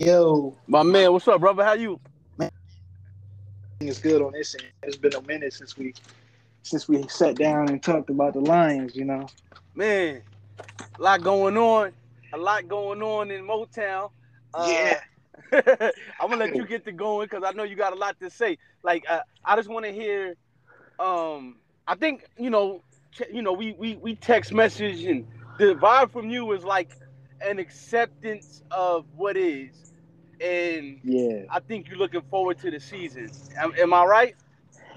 Yo, My man, what's up, brother? How you? Man, it's good on this end. It's been a minute since we since we sat down and talked about the Lions. You know. Man, a lot going on. A lot going on in Motown. Uh, I'm gonna let you get to going because I know you got a lot to say. Like, uh, I just want to hear. Um, I think you know, you know, we we we text message and the vibe from you is like an acceptance of what is, and Yeah. I think you're looking forward to the season. Am, am I right?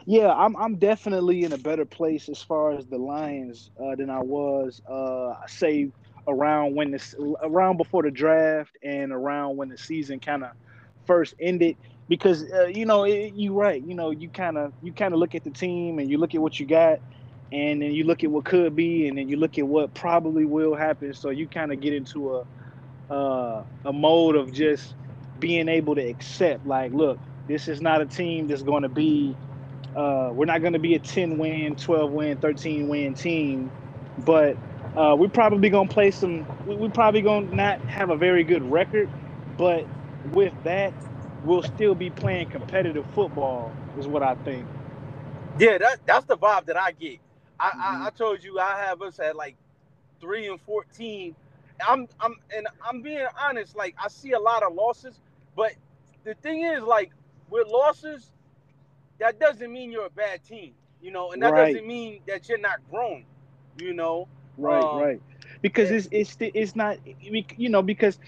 Yeah, I'm I'm definitely in a better place as far as the Lions uh, than I was uh say around when this around before the draft and around when the season kind of first ended because uh, you know it, you right you know you kind of you kind of look at the team and you look at what you got and then you look at what could be and then you look at what probably will happen so you kind of get into a uh, a mode of just being able to accept like look this is not a team that's going to be uh, we're not going to be a 10 win, 12 win, 13 win team, but uh, we're probably going to play some. we- We're probably going to not have a very good record, but with that, we'll still be playing competitive football, is what I think. Yeah, that that's the vibe that I get. I, Mhm. I, I told you I have us at like three and fourteen. I'm I'm and I'm being honest. Like I see a lot of losses, but the thing is, like with losses, that doesn't mean you're a bad team, you know, and that Right. doesn't mean that you're not grown, you know. Right, Um, right. Because it's it's it's not you know because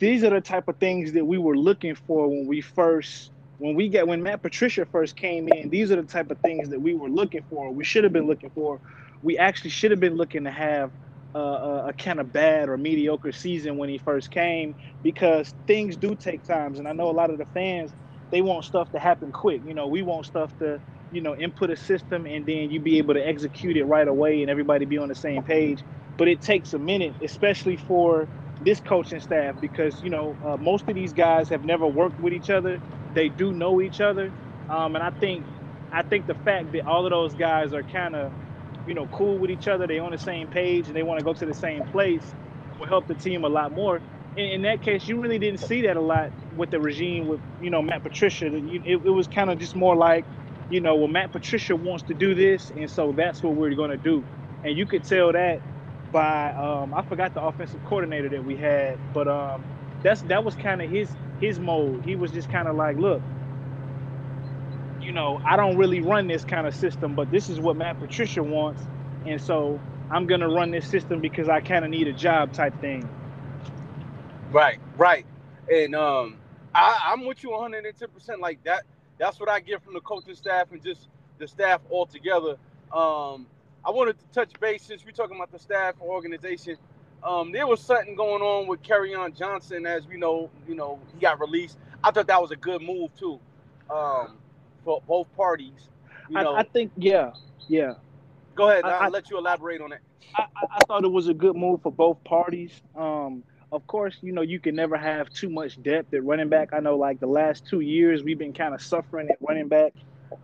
these are the type of things that we were looking for when we first when we get when Matt Patricia first came in. These are the type of things that we were looking for. We should have been looking for. We actually should have been looking to have a, a kind of bad or mediocre season when he first came because things do take times, and I know a lot of the fans they want stuff to happen quick. You know, we want stuff to you know input a system and then you be able to execute it right away and everybody be on the same page. But it takes a minute especially for this coaching staff because you know uh, most of these guys have never worked with each other. They do know each other. Um, and i think i think the fact that all of those guys are kind of you know cool with each other they on the same page and they want to go to the same place will help the team a lot more in, in that case you really didn't see that a lot with the regime with you know matt patricia it, it was kind of just more like you know, well, Matt Patricia wants to do this, and so that's what we're going to do. And you could tell that by um, I forgot the offensive coordinator that we had, but um, that's that was kind of his his mode. He was just kind of like, look, you know, I don't really run this kind of system, but this is what Matt Patricia wants, and so I'm gonna run this system because I kind of need a job type thing. Right, right. And um I, I'm with you 110 percent like that. That's what I get from the coaching staff and just the staff altogether. Um I wanted to touch base since we're talking about the staff organization. Um, there was something going on with on Johnson, as we know, you know, he got released. I thought that was a good move too, um, for both parties. You know, I, I think, yeah, yeah. go ahead. I- I'll I- let you elaborate on it. I, I I thought it was a good move for both parties. Um, of course, you know you can never have too much depth at running back. I know, like the last two years, we've been kind of suffering at running back.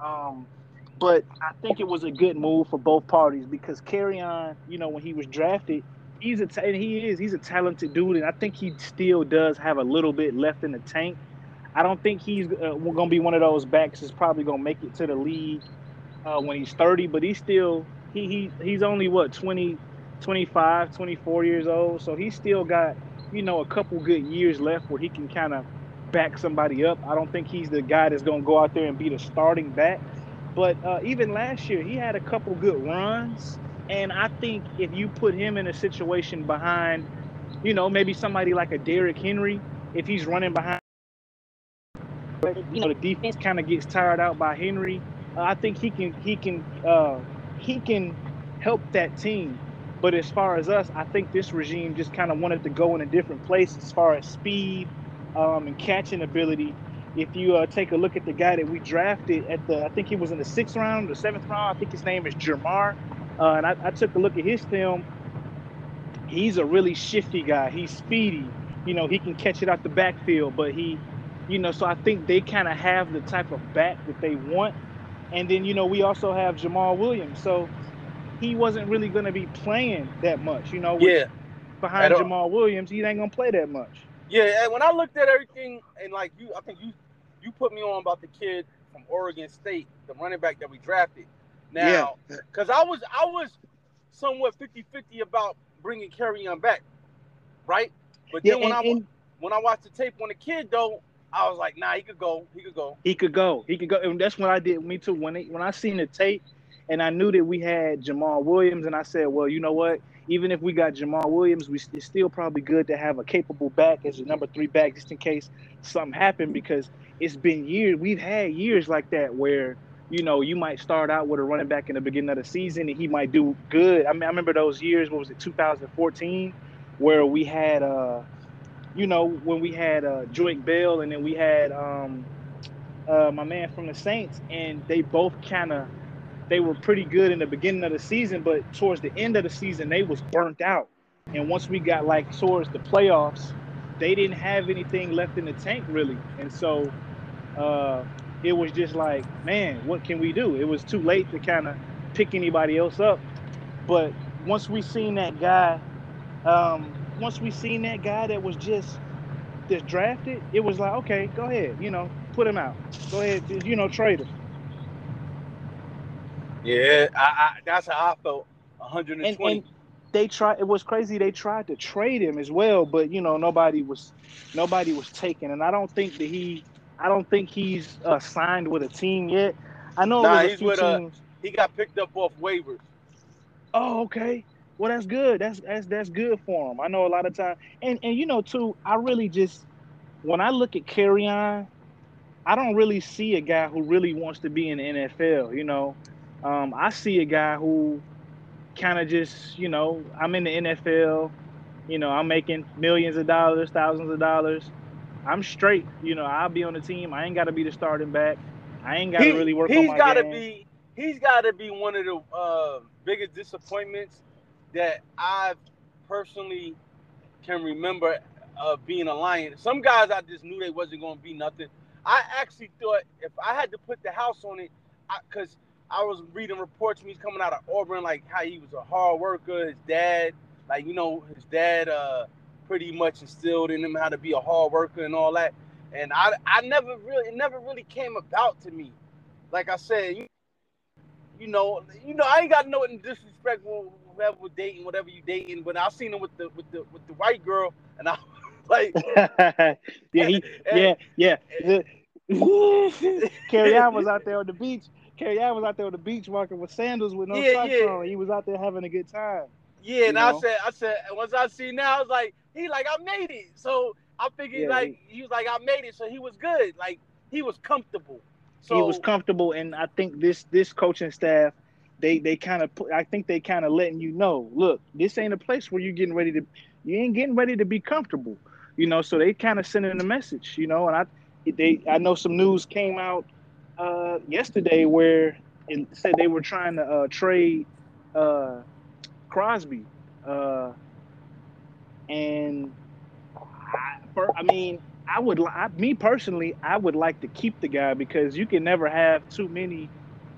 Um, but I think it was a good move for both parties because Kerryon, you know, when he was drafted, he's a and he is he's a talented dude, and I think he still does have a little bit left in the tank. I don't think he's uh, going to be one of those backs that's probably going to make it to the league uh, when he's 30, but he's still he, he he's only what 20 25 24 years old so he's still got you know a couple good years left where he can kind of back somebody up. I don't think he's the guy that's going to go out there and be the starting back but uh, even last year he had a couple good runs and i think if you put him in a situation behind you know maybe somebody like a Derrick henry if he's running behind you know the defense kind of gets tired out by henry uh, i think he can he can uh, he can help that team. But as far as us, I think this regime just kind of wanted to go in a different place as far as speed um, and catching ability. If you uh, take a look at the guy that we drafted at the, I think he was in the sixth round the seventh round. I think his name is Jermar. Uh, and I, I took a look at his film. He's a really shifty guy. He's speedy. You know, he can catch it out the backfield, but he, you know, so I think they kind of have the type of back that they want. And then, you know, we also have Jamal Williams. So he wasn't really going to be playing that much, you know. Yeah, Behind. Jamal Williams, he ain't going to play that much. Yeah, and when I looked at everything and like you, I think you you put me on about the kid from Oregon State, the running back that we drafted. Now, because yeah. I was I was somewhat 50-50 about bringing Carry Kerryon back, right? But then yeah, when and, I when I watched the tape on the kid though, I was like, nah, he could go. He could go. He could go. He could go. And that's what I did. Me too. When it, when I seen the tape, and I knew that we had Jamal Williams, and I said, well, you know what? Even if we got Jamal Williams, we it's still probably good to have a capable back as a number three back, just in case something happened. Because it's been years. We've had years like that where you know you might start out with a running back in the beginning of the season, and he might do good. I mean, I remember those years. What was it, 2014, where we had uh you know, when we had uh, Joique Bell and then we had um, uh, my man from the Saints, and they both kind of they were pretty good in the beginning of the season, but towards the end of the season, they was burnt out. And once we got like towards the playoffs, they didn't have anything left in the tank really, and so uh, it was just like, man, what can we do? It was too late to kind of pick anybody else up. But once we seen that guy um, once we seen that guy that was just just drafted, it was like, okay, go ahead, you know, put him out. Go ahead, you know, trade him. Yeah, I, I that's how I felt. 120. And, and they tried. It was crazy. They tried to trade him as well, but you know, nobody was nobody was taken. And I don't think that he. I don't think he's uh, signed with a team yet. I know nah, he's with uh, teams. a. He got picked up off waivers. Oh, okay. Well, that's good. That's that's that's good for him. I know a lot of time, and and you know too. I really just when I look at Kerryon, I don't really see a guy who really wants to be in the NFL. You know, um, I see a guy who kind of just you know I'm in the NFL. You know, I'm making millions of dollars, thousands of dollars. I'm straight. You know, I'll be on the team. I ain't got to be the starting back. I ain't got to really work on my gotta game. Be, he's got to be one of the uh, biggest disappointments that I personally can remember uh, being a lion. Some guys I just knew they wasn't going to be nothing. I actually thought if I had to put the house on it, because I, was reading reports he's coming out of Auburn, like how he was a hard worker. His dad, like you know, his dad uh, pretty much instilled in him how to be a hard worker and all that. And I, I never really, it never really came about to me. Like I said, you, you know, you know, I ain't got no disrespectful whoever dating, whatever you dating. But I seen him with the with the with the white girl, and I like, yeah, he, and, yeah, yeah. Kerryon was out there on the beach. Kerryon was out there on the beach walking with sandals with no yeah, socks yeah. on. He was out there having a good time. Yeah, and know? I said, I said, once I see now, I was like, he like, I made it. So I figured yeah, like he, he was like, I made it. So he was good. Like he was comfortable. So he was comfortable, and I think this this coaching staff they they kind of I think they kind of letting you know, look, this ain't a place where you're getting ready to you ain't getting ready to be comfortable, you know. So they kind of sending a message, you know. And I they I know some news came out uh, yesterday where it said they were trying to uh, trade uh, Crosby, uh, and I, I mean. I would, I, me personally, I would like to keep the guy because you can never have too many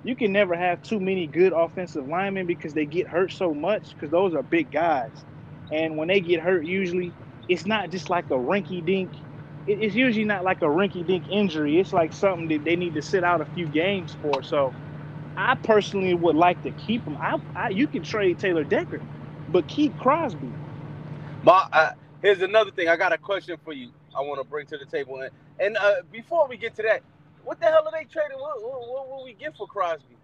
you can never have too many good offensive linemen because they get hurt so much because those are big guys. And when they get hurt, usually it's not just like a rinky dink. It's usually not like a rinky dink injury. It's like something that they need to sit out a few games for. So I personally would like to keep him. I, I you can trade Taylor Decker, but keep Crosby. Ma, uh, here's another thing. I got a question for you. I want to bring to the table. And, and uh, before we get to that, what the hell are they trading? What, what, what will we get for Crosby?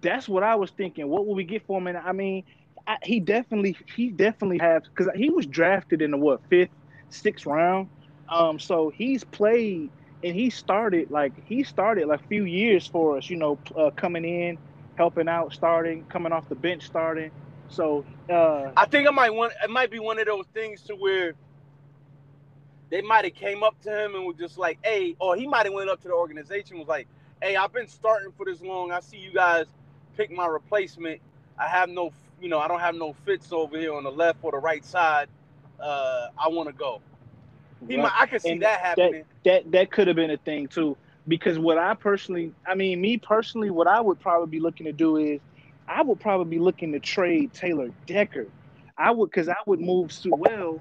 That's what I was thinking. What will we get for him? And I mean, I, he definitely, he definitely has because he was drafted in the what fifth, sixth round. Um, so he's played and he started like he started like a few years for us. You know, uh, coming in, helping out, starting, coming off the bench, starting. So uh, I think I might want it might be one of those things to where they might have came up to him and was just like, hey, or he might have went up to the organization was like, hey, I've been starting for this long. I see you guys pick my replacement. I have no, you know, I don't have no fits over here on the left or the right side. Uh, I want to go. He right. might, I could see and that happening. That that, that could have been a thing too. Because what I personally, I mean, me personally, what I would probably be looking to do is, I would probably be looking to trade Taylor Decker. I would, because I would move Sewell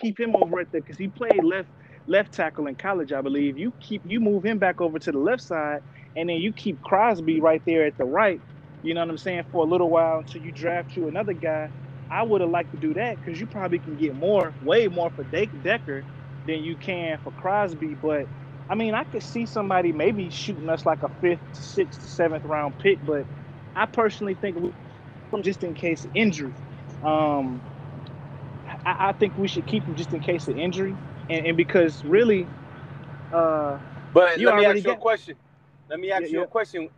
keep him over at the because he played left left tackle in college, I believe. You keep you move him back over to the left side, and then you keep Crosby right there at the right. You know what I'm saying for a little while until you draft you another guy. I would have liked to do that because you probably can get more, way more for Decker than you can for Crosby. But I mean, I could see somebody maybe shooting us like a fifth, sixth, seventh round pick, but I personally think we, just in case injury, um, I, I, think we should keep him just in case of injury, and, and because really, uh, but let me ask you got, a question. Let me ask yeah, you yeah. a question.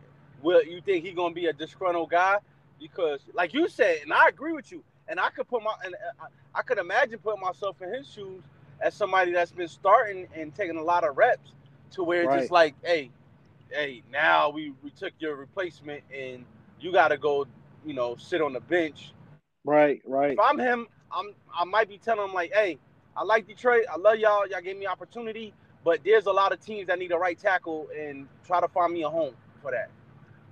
Will you think he's gonna be a disgruntled guy? Because, like you said, and I agree with you, and I could put my, and uh, I, I could imagine putting myself in his shoes as somebody that's been starting and taking a lot of reps to where right. it's just like, hey, hey, now we, we took your replacement and you got to go, you know, sit on the bench. Right, right. If I'm him, I'm I might be telling him like, hey, I like Detroit. I love y'all. Y'all gave me opportunity, but there's a lot of teams that need a right tackle and try to find me a home for that.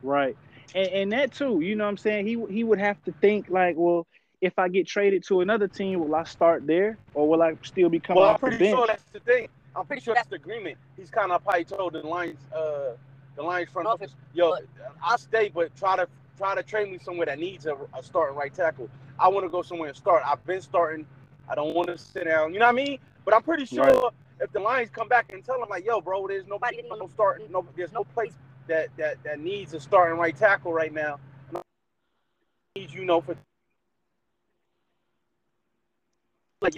Right. And, and that too, you know what I'm saying? He he would have to think like, well, if I get traded to another team, will I start there or will I still be coming well, off the bench? Well, I'm pretty sure that's the thing. I'm pretty sure that's the agreement. He's kind of probably told the Lions, uh, the Lions front office, yo, I'll stay, but try to try to train me somewhere that needs a, a starting right tackle. I want to go somewhere and start. I've been starting. I don't want to sit down. You know what I mean? But I'm pretty sure right. if the Lions come back and tell him like, yo, bro, there's nobody, no start, no, there's no place that that that needs a starting right tackle right now. Needs you know for like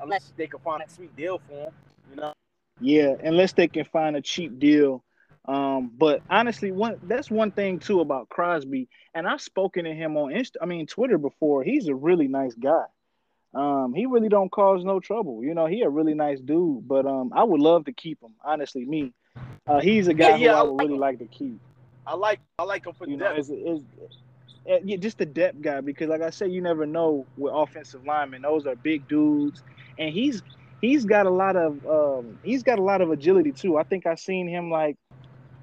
unless they can find a sweet deal for him, you know. Yeah, unless they can find a cheap deal. Um, but honestly, one that's one thing too about Crosby, and I've spoken to him on Insta, I mean Twitter before. He's a really nice guy. Um, he really don't cause no trouble. You know, he a really nice dude. But um, I would love to keep him. Honestly, me, uh, he's a guy yeah, yeah, who I, I would like really him. like to keep. I like I like him for you depth. know, it's, it's, Eh, yeah, just the depth guy because, like I said, you never know with offensive linemen; those are big dudes, and he's he's got a lot of um, he's got a lot of agility too. I think I seen him like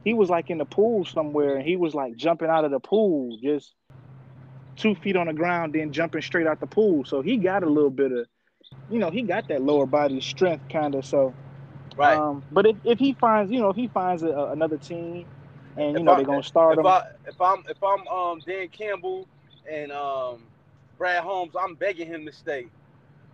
he was like in the pool somewhere, and he was like jumping out of the pool, just two feet on the ground, then jumping straight out the pool. So he got a little bit of, you know, he got that lower body strength kind of. So, right. Um, but if, if he finds, you know, if he finds a, another team and you if know I, they're gonna start if him. I, if I'm if I'm um Dan Campbell and um Brad Holmes, I'm begging him to stay.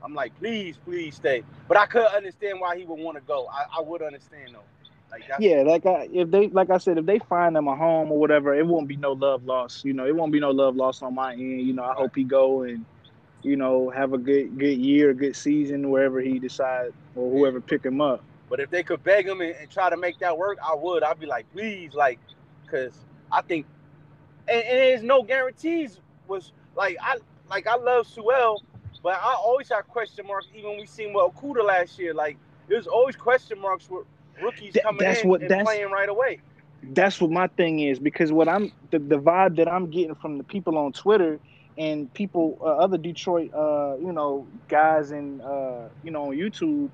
I'm like, please, please stay. But I could understand why he would want to go. I, I would understand though. Like yeah, like I, if they like I said, if they find them a home or whatever, it won't be no love loss. You know, it won't be no love loss on my end. You know, I hope he go and you know have a good good year, good season wherever he decides or whoever pick him up. But if they could beg him and, and try to make that work, I would. I'd be like, please, like, because I think, and, and, there's no guarantees. Was like I like I love Sewell, but I always have question marks. Even we seen with Okudah last year, like there's always question marks with rookies coming that's in what, and playing right away. That's what my thing is because what I'm the, the vibe that I'm getting from the people on Twitter and people, uh, other Detroit, uh, you know, guys and uh, you know on YouTube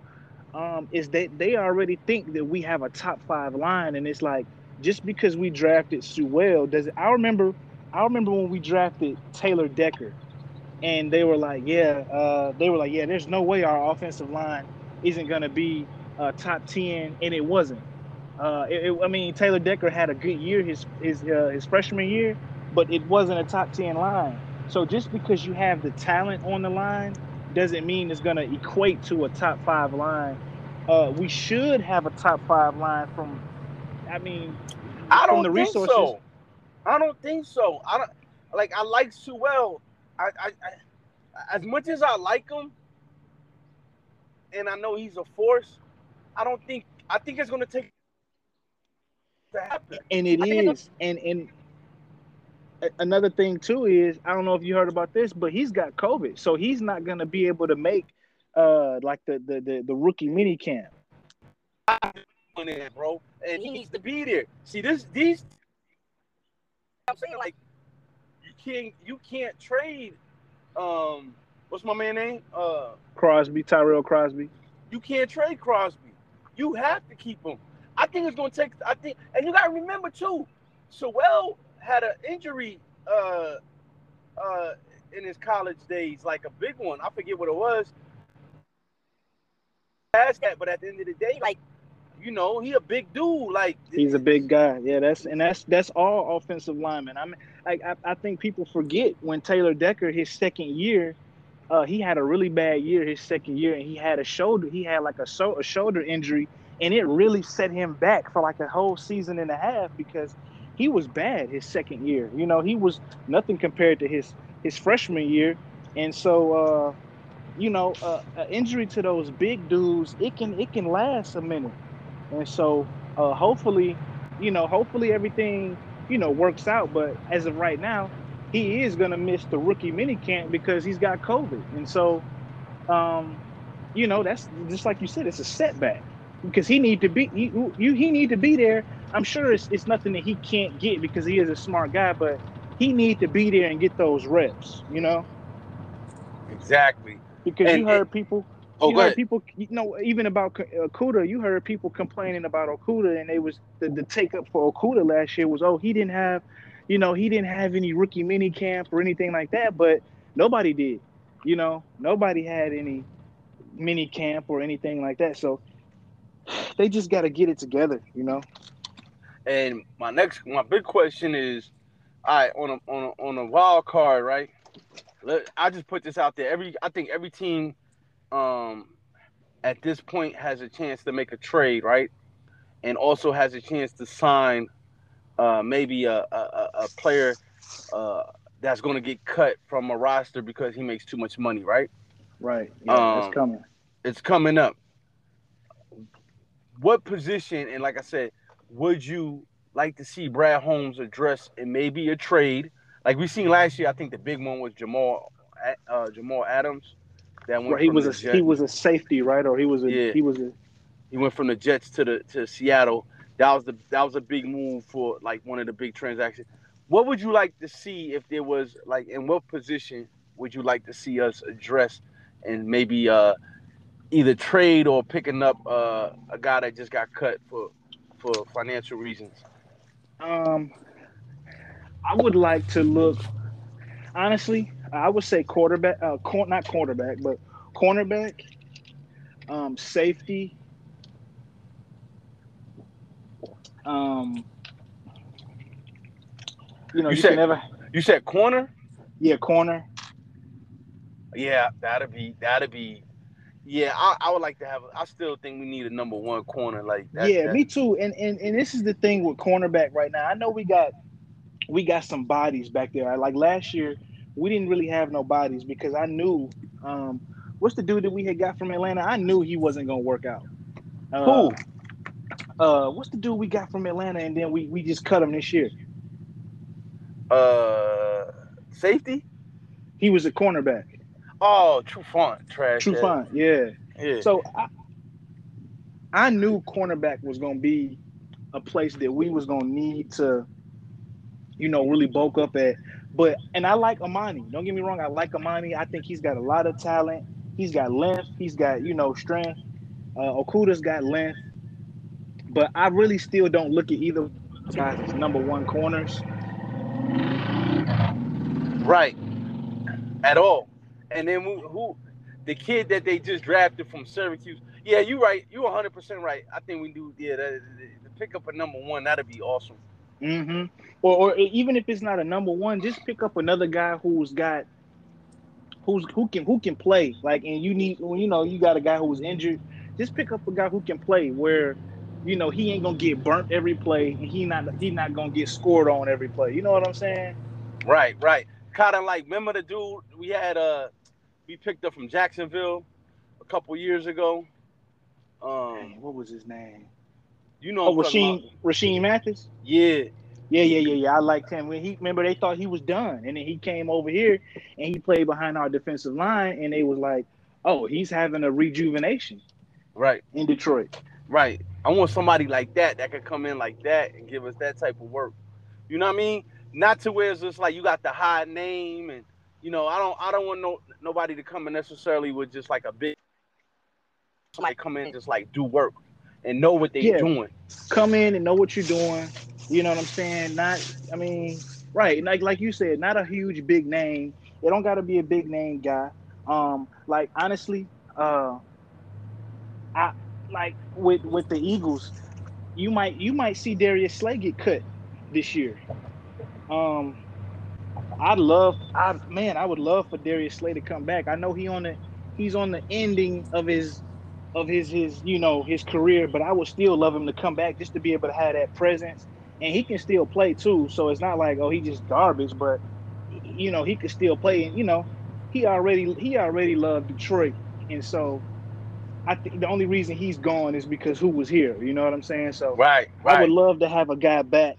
um, is that they already think that we have a top five line, and it's like just because we drafted Sewell does it. I remember, I remember when we drafted Taylor Decker, and they were like, yeah, uh, they were like, yeah, there's no way our offensive line isn't gonna be uh, top ten, and it wasn't. Uh, it, it, I mean, Taylor Decker had a good year his his uh, his freshman year, but it wasn't a top ten line. So just because you have the talent on the line doesn't mean it's going to equate to a top five line. Uh, we should have a top five line from, I mean, I don't the think resources. so. I don't think so. I don't like. I like Sewell. I, I, I, as much as I like him, and I know he's a force. I don't think. I think it's going to take to happen. And it is. And and another thing too is I don't know if you heard about this, but he's got COVID, so he's not going to be able to make uh like the the the, the rookie mini camp. In, bro, and he needs to be there. See this these. I'm saying like you can't you can't trade. Um, what's my man name? Uh, Crosby, Tyrell Crosby. You can't trade Crosby. You have to keep him. I think it's gonna take. I think, and you gotta remember too. Sewell had an injury uh, uh, in his college days, like a big one. I forget what it was. Past that, but at the end of the day, like you know, he a big dude. Like he's a big guy. Yeah, that's and that's that's all offensive linemen. I mean, like I, I think people forget when Taylor Decker his second year, uh, he had a really bad year his second year, and he had a shoulder. He had like a so a shoulder injury, and it really set him back for like a whole season and a half because he was bad his second year. You know, he was nothing compared to his his freshman year, and so uh, you know, uh, an injury to those big dudes it can it can last a minute, and so uh, hopefully, you know, hopefully everything you know works out. But as of right now, he is gonna miss the rookie mini camp because he's got COVID, and so. Um, you know that's just like you said it's a setback because he need to be you, you he need to be there I'm sure it's, it's nothing that he can't get because he is a smart guy, but he need to be there and get those reps, you know? Exactly. Because And you heard it- people, Oh, you heard people, you know, even about K- Okudah, you heard people complaining about Okudah, and they was the, the take up for Okudah last year was, oh, he didn't have, you know, he didn't have any rookie mini camp or anything like that, but nobody did, you know, nobody had any mini camp or anything like that, so they just got to get it together, you know. And my next, my big question is, all right, on a on a, on a wild card, right? Let, I just put this out there. Every, I think every team, um, at this point has a chance to make a trade, right? And also has a chance to sign, uh, maybe a a, a- player, uh, that's going to get cut from a roster because he makes too much money, right? Right. Yeah, Um, that's coming. it's coming up. What position, and like I said, would you like to see Brad Holmes address in maybe a trade? Like we seen last year, I think the big one was Jamal uh, Jamal Adams. That went Right, he was a Jets. he was a safety, right? Or he was a Yeah. he was a he went from the Jets to the to Seattle. That was the that was a big move for like one of the big transactions. What would you like to see if there was like in what position would you like to see us address and maybe uh either trade or picking up uh a guy that just got cut for for financial reasons? um I would like to look honestly, I would say quarterback uh cor- not quarterback, but cornerback, um safety, um you know, You you, said- never You said corner? yeah, corner. Yeah, that'd be that'd be yeah, I, I would like to have I still think we need a number one corner like that. yeah, that- me too. And, and and this is the thing with cornerback right now. I know we got we got some bodies back there. Like last year, we didn't really have no bodies because I knew um what's the dude that we had got from Atlanta? I knew he wasn't gonna work out. Uh, Who? Uh, what's the dude we got from Atlanta and then we we just cut him this year? Uh safety? He was a cornerback. Oh, Trufant, trash. Trufant, yeah. Yeah. So I, I knew cornerback was gonna be a place that we was gonna need to, you know, really bulk up at. But and I like Amani. Don't get me wrong, I like Amani. I think he's got a lot of talent. He's got length. He's got you know strength. Uh, Okudah's got length. But I really still don't look at either guys as number one corners. right. At all. And then who, who the kid that they just drafted from Syracuse. Yeah, you're right. You're 100 percent right. I think we do. Yeah, that, to pick up a number one, that'd be awesome. Mm-hmm. Or, or even if it's not a number one, just pick up another guy who's got who's who can who can play. Like, and you need when you know you got a guy who's injured, just pick up a guy who can play. Where you know he ain't gonna get burnt every play, and he not he not gonna get scored on every play. You know what I'm saying? Right, right. Kind of like remember the dude we had uh we picked up from Jacksonville a couple years ago. Um, Dang, what was his name? you know, Oh, Rashean Rashean Mathis. Yeah, Yeah, yeah, yeah, yeah. I liked him when he remember they thought he was done, and then he came over here and he played behind our defensive line, and they was like, "Oh, he's having a rejuvenation right, in Detroit." right. I want somebody like that that could come in like that and give us that type of work. You know what I mean? Not to where it's just like you got the high name and you know I don't I don't want no nobody to come in necessarily with just like a big somebody come in just like do work and know what they're Yeah. doing. come in and know what you're doing. You know what I'm saying? Not, I mean, right? Like like you said, not a huge big name It don't got to be a big name guy. Um, like honestly, uh, I like with with the Eagles, you might you might see Darius Slay get cut this year. Um, I'd love, I man, I would love for Darius Slay to come back. I know he on the he's on the ending of his of his his you know his career, but I would still love him to come back just to be able to have that presence, and he can still play too. So it's not like oh he just garbage, but you know he could still play, and you know he already he already loved Detroit, and so I think the only reason he's gone is because who was here. You know what I'm saying? So right, right. I would love to have a guy back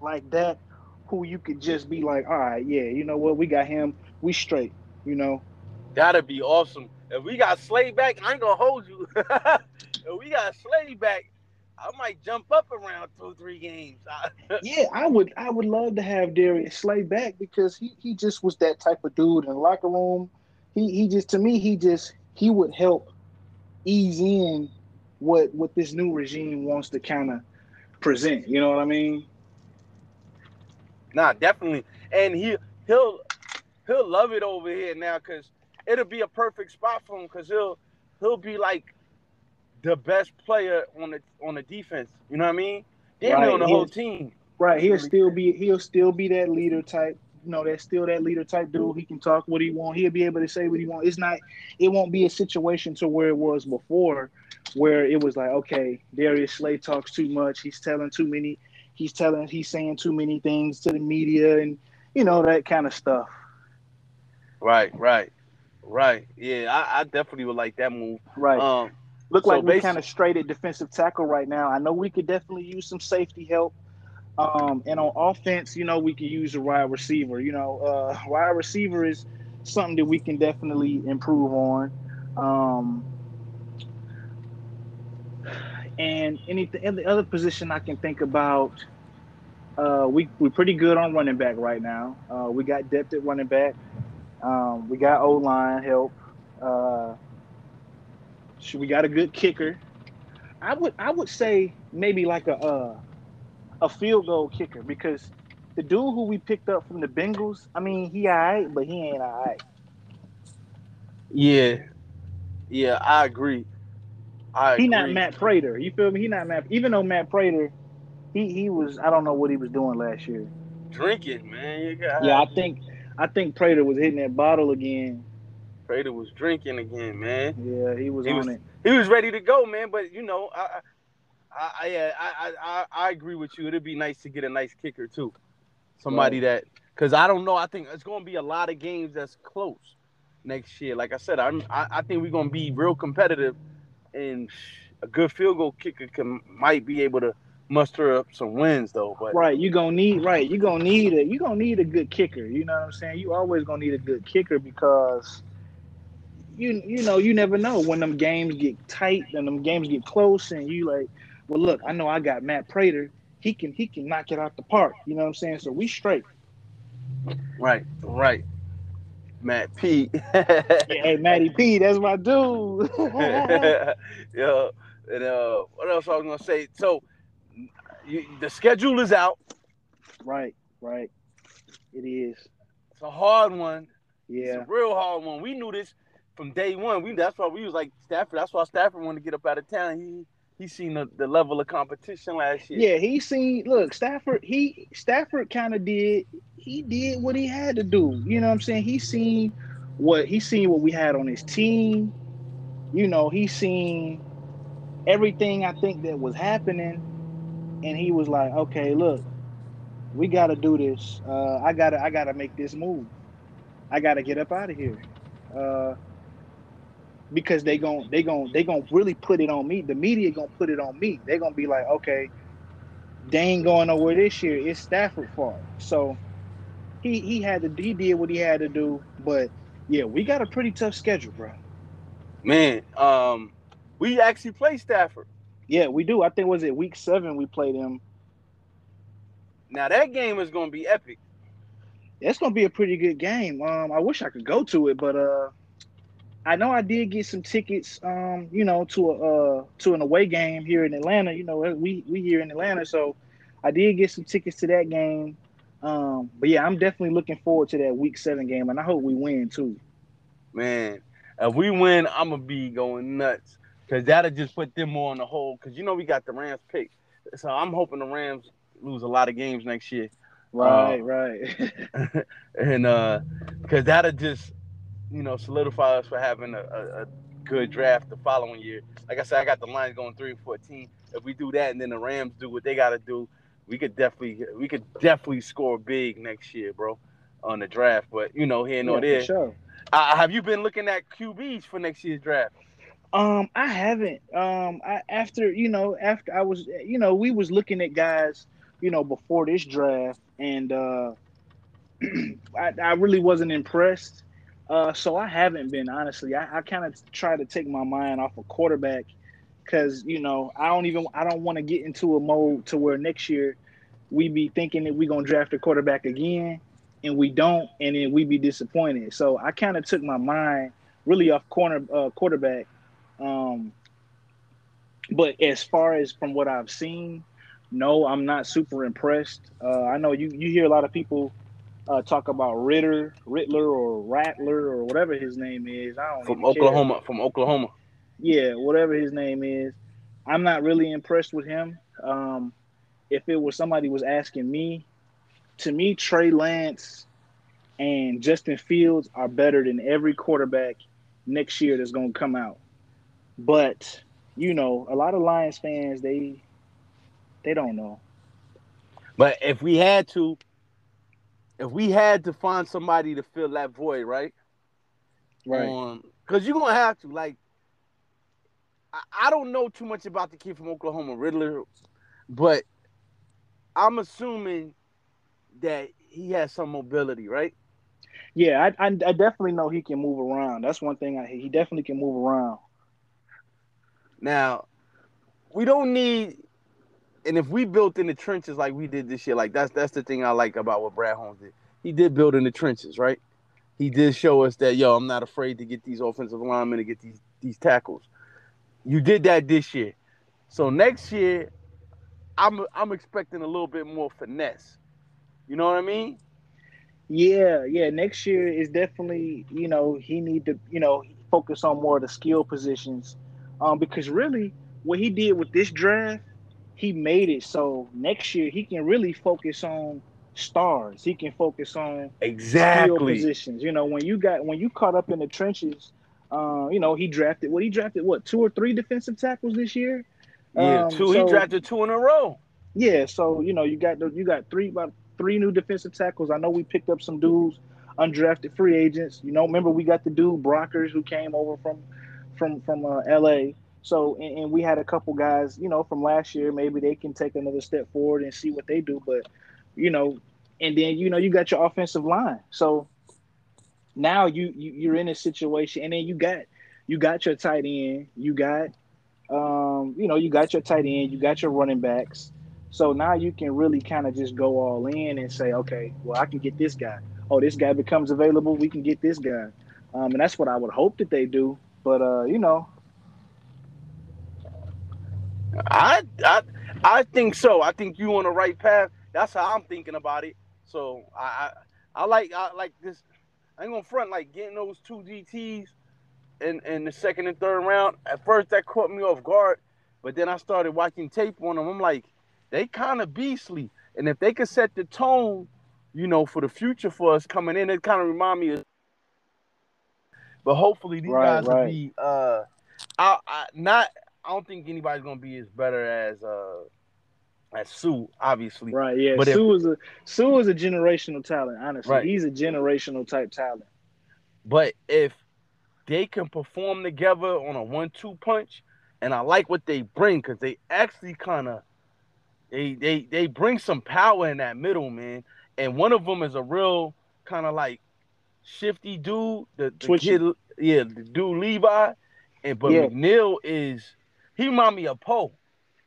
like that who you could just be like, all right, yeah, you know what, we got him, we straight, you know. That'd be awesome. If we got Slay back, I ain't gonna hold you. if we got Slay back, I might jump up around two, three games. yeah, I would I would love to have Darius Slay back because he, he just was that type of dude in the locker room. He he just to me, he just he would help ease in what what this new regime wants to kind of present. You know what I mean? Nah, definitely. And he he'll he'll love it over here now because it'll be a perfect spot for him because he'll he'll be like the best player on the on the defense. You know what I mean? Damn right. on the he'll, whole team. Right. He'll still be he'll still be that leader type. You know, that's still that leader type dude. He can talk what he want. He'll be able to say what he want. It's not. It won't be a situation to where it was before, where it was like, okay, Darius Slay talks too much. He's telling too many he's telling he's saying too many things to the media and you know that kind of stuff. Right, right, right. Yeah, I, I definitely would like that move. Right. Um, Look so like we kind of straight at defensive tackle right now. I know we could definitely use some safety help. Um, and on offense, you know, we can use a wide receiver. You know, uh, wide receiver is something that we can definitely improve on. Um, and anything, any other position I can think about, uh, we we're pretty good on running back right now. Uh, we got depth at running back. Um, we got O line help. Uh, we got a good kicker. I would I would say maybe like a uh, a field goal kicker because the dude who we picked up from the Bengals, I mean he alright, but he ain't alright. Yeah, yeah, I agree. I he not Matt Prater. You feel me? He not Matt. Even though Matt Prater, he he was I don't know what he was doing last year. Drinking, man. yeah, I think I think Prater was hitting that bottle again. Prater was drinking again, man. Yeah, he was he on was, it. He was ready to go, man. But you know, I, I, I, yeah, I, I, I agree with you. It'd be nice to get a nice kicker too, somebody right. that, because I don't know. I think it's going to be a lot of games that's close next year. Like I said, I'm, I, I think we're going to be real competitive and a good field goal kicker can might be able to muster up some wins though. But right, you gonna need right, you gonna need a you gonna need a good kicker. You know what I'm saying? You always gonna need a good kicker because you you know you never know when them games get tight and them games get close and you like, well look, I know I got Matt Prater. He can he can knock it out the park. You know what I'm saying? So we straight. Right, right. Matt P. hey, Matty P, that's my dude. yeah. And uh, what else I was gonna say? So, you, the schedule is out. Right, right. It is. It's a hard one. Yeah, it's a real hard one. We knew this from day one. We that's why we was like Stafford. That's why Stafford wanted to get up out of town. He he seen the, the level of competition last year. Yeah, he seen look, Stafford, he Stafford kind of did he did what he had to do. You know what I'm saying? He seen what he seen what we had on his team. You know, he seen everything I think that was happening. And he was like, okay, look, we gotta do this. Uh, I gotta I gotta make this move. I gotta get up out of here. Uh, because they gon' they gon' they gon' really put it on me. The media gonna put it on me. They gonna be like, okay, they ain't going nowhere this year. It's Stafford fault. So he he had to he did what he had to do. But yeah, we got a pretty tough schedule, bro. Man, um, we actually play Stafford. Yeah, we do. I think was it week seven we played him. Now that game is gonna be epic. It's gonna be a pretty good game. Um, I wish I could go to it, but uh, I know I did get some tickets, um, you know, to a uh, to an away game here in Atlanta. You know, we we here in Atlanta, so I did get some tickets to that game. Um, but yeah, I'm definitely looking forward to that week seven game, and I hope we win too. Man, if we win, I'm gonna be going nuts because that'll just put them more on the hole. Because you know we got the Rams pick, so I'm hoping the Rams lose a lot of games next year. Right, uh, right. and uh, because that'll just you know solidify us for having a, a, a, good draft the following year. Like I said, I got the Lions going three and fourteen. If we do that, and then the Rams do what they got to do, we could definitely we could definitely score big next year, bro, on the draft. But you know, here nor yeah, there. Sure. Uh, have you been looking at QBs for next year's draft? Um, I haven't. Um, I after you know after I was you know we was looking at guys you know before this draft and uh, I, I really wasn't impressed. Uh, so I haven't been honestly. I, I kind of try to take my mind off a quarterback because you know I don't even I don't want to get into a mode to where next year we be thinking that we're gonna draft a quarterback again and we don't, and then we be disappointed. So I kind of took my mind really off corner uh, quarterback. Um, but as far as from what I've seen, no, I'm not super impressed. Uh, I know you you hear a lot of people uh, talk about Ritter, Rittler, or Rattler, or whatever his name is. I don't from Oklahoma. Care. From Oklahoma. Yeah, whatever his name is. I'm not really impressed with him. Um, if it was somebody was asking me, to me, Trey Lance and Justin Fields are better than every quarterback next year that's going to come out. But you know, a lot of Lions fans they they don't know. But if we had to, if we had to find somebody to fill that void, right? Right. Um, because you're gonna have to. Like, I, I don't know too much about the kid from Oklahoma, Riddler, but I'm assuming that he has some mobility, right? Yeah, I, I, I definitely know he can move around. That's one thing I he definitely can move around. Now, we don't need, and if we built in the trenches like we did this year, like that's that's the thing I like about what Brad Holmes did. He did build in the trenches, right? He did show us that yo, I'm not afraid to get these offensive linemen to get these these tackles. You did that this year, so next year, I'm I'm expecting a little bit more finesse. You know what I mean? Yeah, yeah. Next year is definitely, you know, he need to, you know, focus on more of the skill positions. Um, because really what he did with this draft, he made it so next year he can really focus on stars. He can focus on exactly positions. You know, when you got when you caught up in the trenches, uh, you know, he drafted what he drafted what two or three defensive tackles this year. Yeah, um, two. So, he drafted two in a row. Yeah, so you know, you got the, you got three about three new defensive tackles. I know we picked up some dudes, undrafted free agents. You know, remember we got the dude Brockers who came over from from from uh, L.A. So and, and, we had a couple guys, you know, from last year. Maybe they can take another step forward and see what they do. But you know, and then you know you got your offensive line. So now you, you you're in a situation, and then you got you got your tight end, you got um, you know, you got your tight end, you got your running backs. So now you can really kind of just go all in and say, okay, well, I can get this guy. Oh, this guy becomes available. We can get this guy. Um, and that's what I would hope that they do. But uh, you know, I I I think so. I think you on the right path. That's how I'm thinking about it. So I I, I like I like this. I ain't gonna front like getting those two DTs in in the second and third round. At first, that caught me off guard, but then I started watching tape on them. I'm like, they kind of beastly. And if they could set the tone, you know, for the future for us coming in, it kind of remind me of. But hopefully these right, guys right. will be uh, I, I not. I don't think anybody's gonna be as better as uh as Suh, obviously. Right. Yeah. But Suh if, is a Suh is a generational talent. Honestly, right. he's a generational type talent. But if they can perform together on a one-two punch, and I like what they bring because they actually kind of they they they bring some power in that middle, man. And one of them is a real kind of like shifty dude. The, the kid, yeah, the dude Levi. And but yeah. McNeill is he remind me of Poe.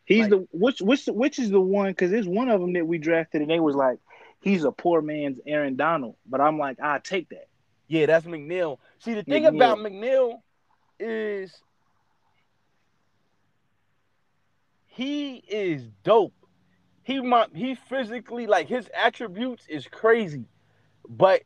He's like, the which which which is the one because there's one of them that we drafted and they was like he's a poor man's Aaron Donald, but I'm like I take that. Yeah, that's McNeill. See the thing McNeill. about McNeill is he is dope he might he physically like his attributes is crazy, but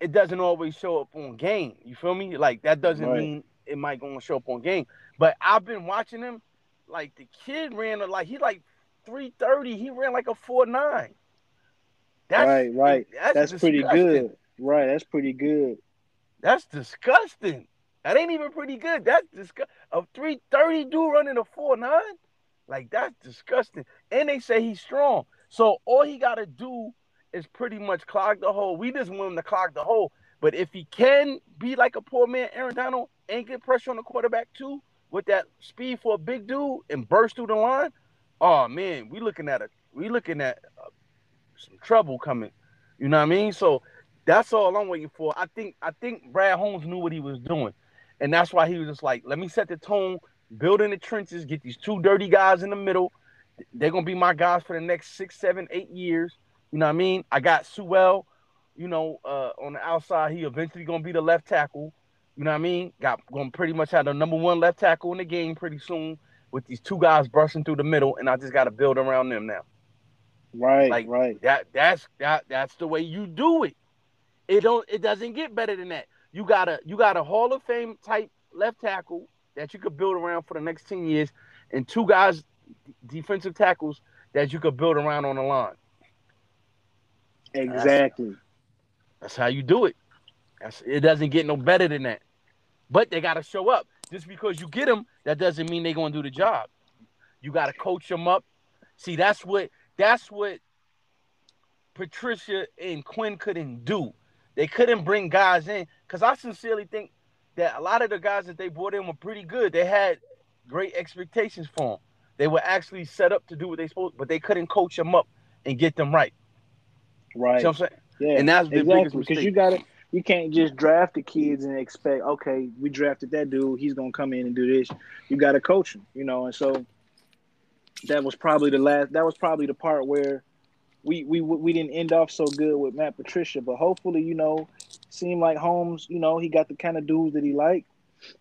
it doesn't always show up on game. You feel me? Like that doesn't right. mean it might gonna show up on game. But I've been watching him. Like the kid ran like he like three thirty. He ran like a four nine. That's, right, right. That's, that's pretty good. Right, that's pretty good. That's disgusting. That ain't even pretty good. That's disgusting. A three thirty dude running a four nine. Like that's disgusting. And they say he's strong. So all he got to do is pretty much clog the hole. We just want him to clog the hole. But if he can be like a poor man Aaron Donald and get pressure on the quarterback too, with that speed for a big dude and burst through the line, oh man, we looking at a we looking at uh, some trouble coming. You know what I mean? So that's all I'm waiting for. I think I think Brad Holmes knew what he was doing, and that's why he was just like, let me set the tone, build in the trenches, get these two dirty guys in the middle. They're gonna be my guys for the next six, seven, eight years. You know what I mean? I got Sewell, you know, uh, on the outside. He eventually gonna be the left tackle. You know what I mean? Got gonna pretty much have the number one left tackle in the game pretty soon with these two guys brushing through the middle, and I just got to build around them now. Right, like, right. That that's that that's the way you do it. It don't it doesn't get better than that. You got a you got a Hall of Fame type left tackle that you could build around for the next 10 years, and two guys defensive tackles that you could build around on the line. Exactly. That's, that's how you do it. That's, it doesn't get no better than that. But they got to show up. Just because you get them, that doesn't mean they're going to do the job. You got to coach them up. See, that's what that's what Patricia and Quinn couldn't do. They couldn't bring guys in because I sincerely think that a lot of the guys that they brought in were pretty good. They had great expectations for them. They were actually set up to do what they supposed, but they couldn't coach them up and get them right. Right. You know I'm saying? Yeah. And that's the exactly because you got to you can't just draft the kids and expect okay we drafted that dude he's gonna come in and do this. You got to coach him, you know. And so that was probably the last. That was probably the part where we we we didn't end off so good with Matt Patricia, but hopefully, you know, seemed like Holmes, you know, he got the kind of dudes that he like,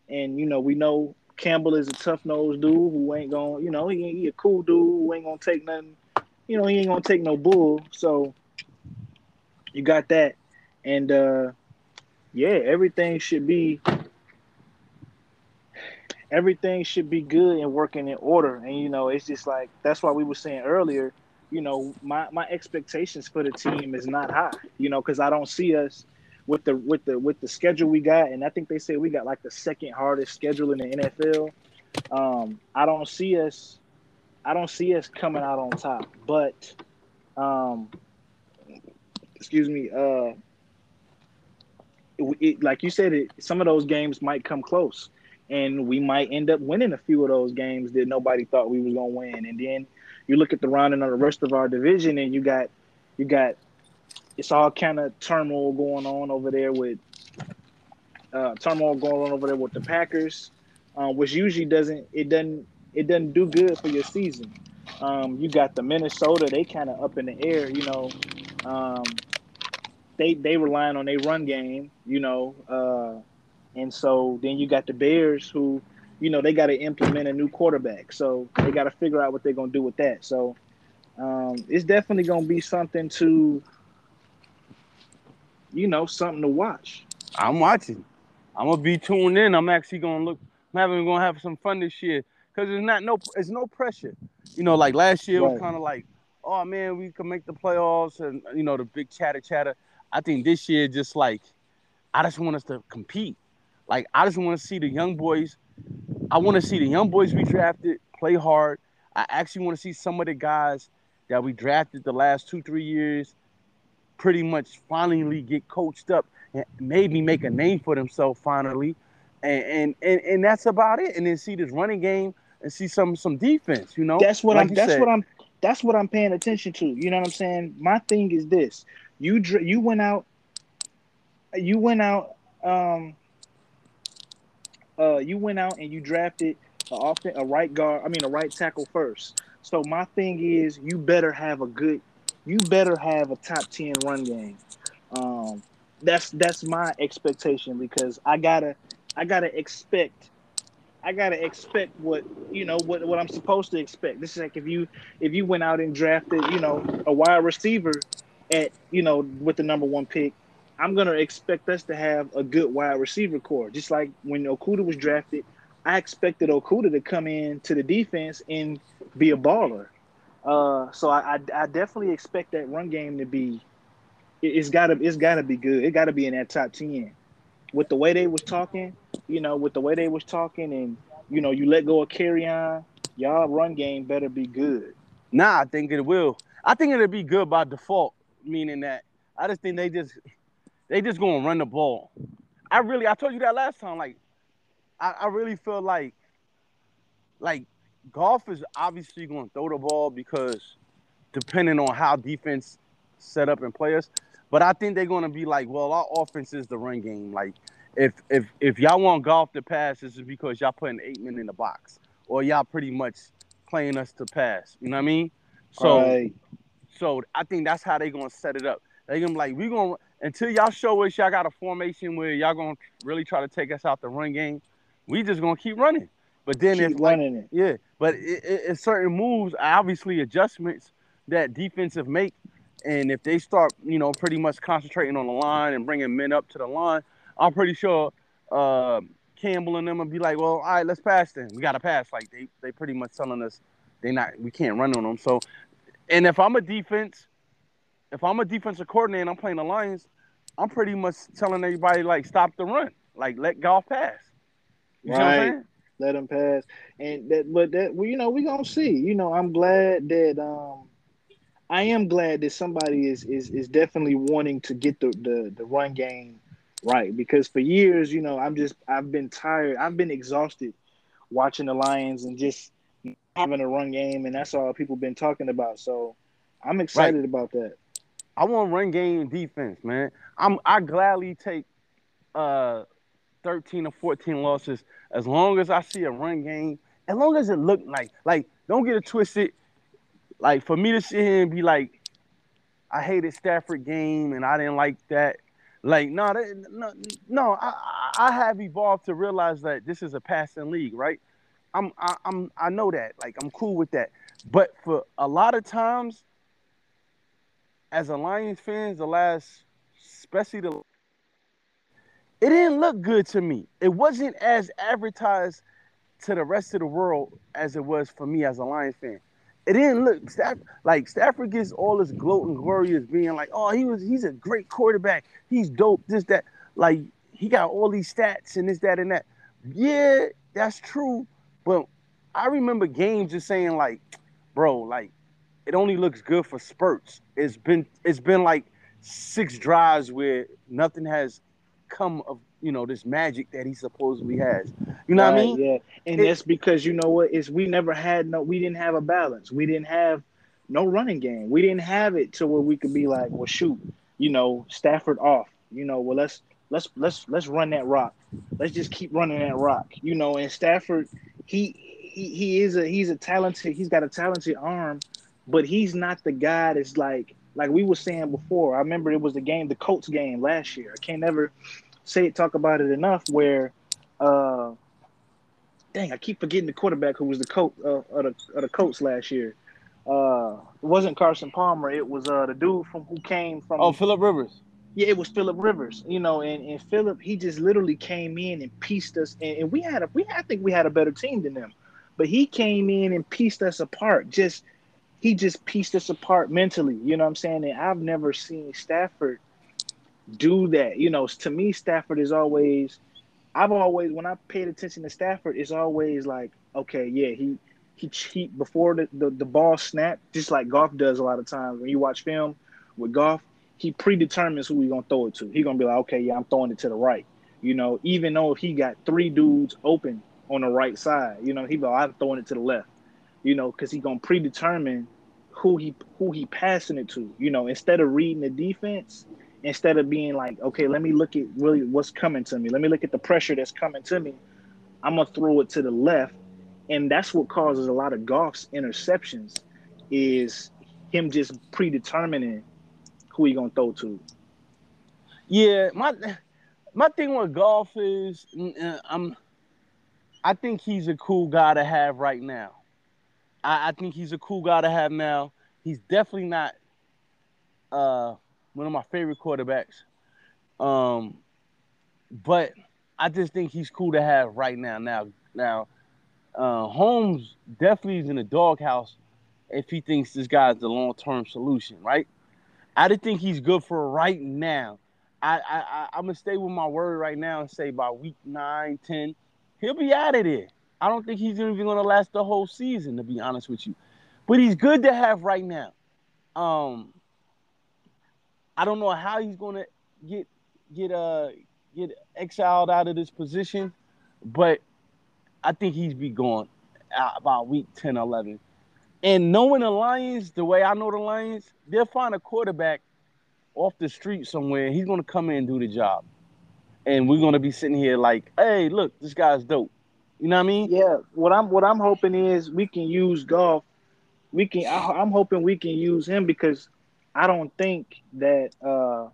and you know, we know Campbell is a tough nosed dude who ain't gonna, you know, he, he a cool dude who ain't gonna take nothing, you know, he ain't gonna take no bull. So you got that, and uh yeah, everything should be everything should be good and working in order. And you know, it's just like that's why we were saying earlier you know, my my expectations for the team is not high, you know, because I don't see us with the with the with the schedule we got, and I think they say we got like the second hardest schedule in the NFL. Um, I don't see us, I don't see us coming out on top, but, um, excuse me, uh, it, like you said, it some of those games might come close, and we might end up winning a few of those games that nobody thought we was gonna win, and then you look at the rounding of the rest of our division, and you got you got it's all kind of turmoil going on over there with uh, turmoil going on over there with the Packers, uh, which usually doesn't it doesn't it doesn't do good for your season. Um, you got the Minnesota, they kind of up in the air, you know. Um, they they relying on their run game, you know, uh, and so then you got the Bears who you know they got to implement a new quarterback, so they got to figure out what they're gonna do with that. So um, it's definitely gonna be something to, you know, something to watch. I'm watching. I'm gonna be tuned in. I'm actually gonna look. I'm having gonna have some fun this year because it's not no it's no pressure. You know, like last year right. was kind of like, oh man, we can make the playoffs and you know the big chatter chatter. I think this year just like I just want us to compete. Like I just want to see the young boys I want to see the young boys we drafted play hard. I actually want to see some of the guys that we drafted the last two, three years pretty much finally get coached up and maybe make a name for themselves finally. And, and and and that's about it. And then see this running game and see some some defense, you know. That's what like I'm that's said. what I'm that's what I'm paying attention to. You know what I'm saying? My thing is this. You you went out you went out um uh, you went out and you drafted a, often, a right guard, I mean a right tackle first. So my thing is, you better have a good, you better have a top ten run game. Um, that's that's my expectation because I gotta I gotta expect I gotta expect what you know what what I'm supposed to expect. This is like if you if you went out and drafted you know a wide receiver at you know with the number one pick, I'm gonna expect us to have a good wide receiver core. Just like when Okudah was drafted, I expected Okudah to come in to the defense and be a baller. Uh, so I, I, I definitely expect that run game to be. It, has gotta it's gotta be good. It gotta be in that top ten. With the way they was talking, you know, with the way they was talking, and you know, you let go of Kerryon, y'all run game better be good. Nah, I think it will. I think it'll be good by default, meaning that I just think they just they just gonna run the ball. I really I told you that last time. Like I, I really feel like like Goff is obviously to throw the ball because depending on how defense set up and play us. But I think they're to be like, well, our offense is the run game. Like, if if if y'all want Goff to pass, this is because y'all putting eight men in the box, or y'all pretty much playing us to pass. You know what I mean? So, right. So I think that's how they're gonna set it up. They're gonna be like, we gonna until y'all show us y'all got a formation where y'all gonna really try to take us out the run game. We just gonna keep running. But then keep if running like, it. yeah, but it, it, it's certain moves, obviously adjustments that defensive make, and if they start, you know, pretty much concentrating on the line and bringing men up to the line, I'm pretty sure uh, Campbell and them will be like, well, all right, let's pass then. We got to pass. Like they they pretty much telling us they not we can't run on them. So, and if I'm a defense, if I'm a defensive coordinator and I'm playing the Lions, I'm pretty much telling everybody like stop the run, like let Goff pass. You right. Let him pass, and that, but that, well, you know, we gonna see. You know, I'm glad that, um, I am glad that somebody is is is definitely wanting to get the the the run game right because for years, you know, I'm just I've been tired, I've been exhausted watching the Lions and just having a run game, and that's all people been talking about. So, I'm excited right. about that. I want run game defense, man. I'm I gladly take uh 13 or 14 losses as long as I see a run game, as long as it look like like don't get it twisted. Like for me to sit here and be like, I hated Stafford game and I didn't like that. Like no, that, no, no. I, I have evolved to realize that this is a passing league, right? I'm I, I'm I know that. Like I'm cool with that. But for a lot of times, as a Lions fans, the last, especially the it didn't look good to me. It wasn't as advertised to the rest of the world as it was for me as a Lions fan. It didn't look Staff, like Stafford gets all this gloat and glory as being like, oh, he was he's a great quarterback. He's dope. This that like he got all these stats and this that and that. Yeah, that's true. But I remember games just saying like, bro, like it only looks good for spurts. It's been it's been like six drives where nothing has come of you know this magic that he supposedly has. You know right, what I mean? Yeah, and it, that's because you know what is we never had no we didn't have a balance. We didn't have no running game. We didn't have it to where we could be like, well, shoot, you know, Stafford off. You know, well let's let's let's let's run that rock. Let's just keep running that rock. You know, and Stafford, he he, he is a he's a talented he's got a talented arm, but he's not the guy that's like like we were saying before, I remember it was the game, the Colts game last year. I can't never say it, talk about it enough. Where, uh, dang, I keep forgetting the quarterback who was the coach uh, of, the, of the Colts last year. Uh, it wasn't Carson Palmer. It was uh the dude from who came from. Oh, Philip Rivers. Yeah, it was Philip Rivers. You know, and, and Philip he just literally came in and pieced us, and, and we had a we I think we had a better team than them, but he came in and pieced us apart. Just he just pieced us apart mentally. You know what I'm saying? And I've never seen Stafford do that. You know, to me, Stafford is always. I've always, when I paid attention to Stafford, it's always like, okay, yeah, he he, he before the, the, the ball snapped, just like Goff does a lot of times. When you watch film with Goff, he predetermines who he's gonna throw it to. He's gonna be like, okay, yeah, I'm throwing it to the right. You know, even though he got three dudes open on the right side, you know, he be like, I'm throwing it to the left you know, because he's gonna predetermine who he who he passing it to. You know, instead of reading the defense, instead of being like, okay, let me look at really what's coming to me. Let me look at the pressure that's coming to me. I'm gonna throw it to the left, and that's what causes a lot of Goff's interceptions, is him just predetermining who he gonna throw to. Yeah, my my thing with Goff is uh, I'm I think he's a cool guy to have right now. I, I think he's a cool guy to have now. He's definitely not uh, one of my favorite quarterbacks. Um, but I just think he's cool to have right now. Now, now, uh, Holmes definitely is in the doghouse if he thinks this guy's the long term solution, right? I just think he's good for right now. I, I, I am gonna stay with my word right now and say by week nine, ten, he'll be out of there. I don't think he's even gonna last the whole season, to be honest with you. But he's good to have right now. Um, I don't know how he's gonna get get uh get exiled out of this position, but I think he's be gone about week 10, 11. And knowing the Lions, the way I know the Lions, they'll find a quarterback off the street somewhere. He's gonna come in and do the job, and we're gonna be sitting here like, "Hey, look, this guy's dope." You know what I mean? Yeah. What I'm what I'm hoping is we can use Goff. We can. I, I'm hoping we can use him because I don't think that uh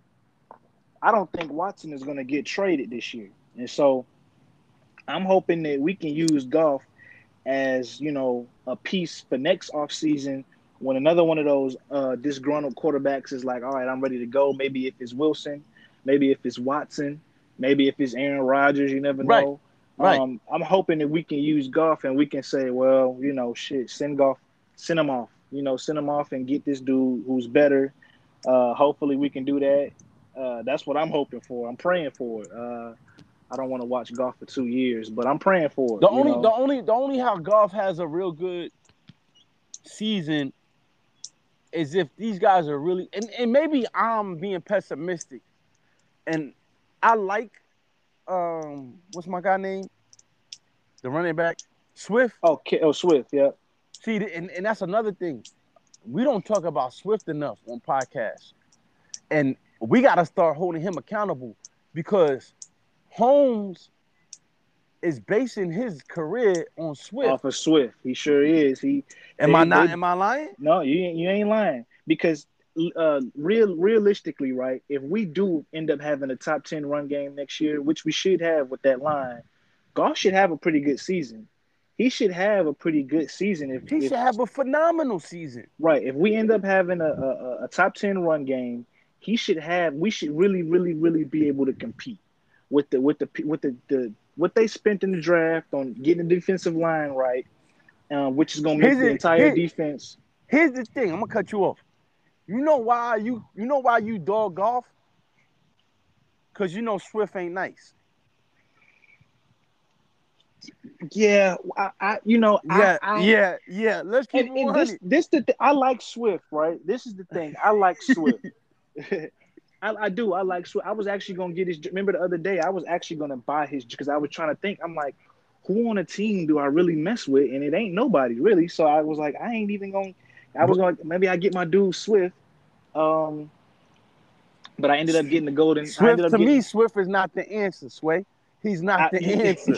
I don't think Watson is to get traded this year, and so I'm hoping that we can use Goff as you know a piece for next offseason when another one of those uh, disgruntled quarterbacks is like, all right, I'm ready to go. Maybe if it's Wilson, maybe if it's Watson, maybe if it's Aaron Rodgers, you never know. Right. right. Um, I'm hoping that we can use Goff and we can say, well, you know, shit, send Goff, send him off. You know, send him off and get this dude who's better. Uh, hopefully, we can do that. Uh, that's what I'm hoping for. I'm praying for it. Uh, I don't want to watch Goff for two years, but I'm praying for it. The only, know? the only, the only how Goff has a real good season is if these guys are really, and, and maybe I'm being pessimistic, and I like, um, what's my guy name? The running back, Swift. Oh, oh Swift, yeah. See, and, and that's another thing. We don't talk about Swift enough on podcasts, and we got to start holding him accountable because Holmes is basing his career on Swift. Off of Swift, he sure is. He am I not? They, am I lying? No, you ain't, you ain't lying because uh, real realistically, right? If we do end up having a top ten run game next year, which we should have with that line, Goff should have a pretty good season. He should have a pretty good season. If he if, should have a phenomenal season, right? If we end up having a, a, a top ten run game he should have. We should really, really, really be able to compete with the with the with the, the what they spent in the draft on getting the defensive line right, um, which is going to make the entire defense. Here's the thing. I'm gonna cut you off. You know why you you know why you dog Goff? Cause you know Swift ain't nice. Yeah, I, I you know, yeah, I, I, yeah, yeah. Let's keep and, and this. This the th- I like Swift, right? This is the thing. I like Swift. I, I, do. I like. Swift. I was actually gonna get his. Remember the other day, I was actually gonna buy his because I was trying to think. I'm like, who on a team do I really mess with? And it ain't nobody really. So I was like, I ain't even gonna. I was going. to Maybe I get my dude Swift. Um, but I ended up getting the golden. Swift to getting, me, Swift is not the answer. Sway. He's not I, the answer.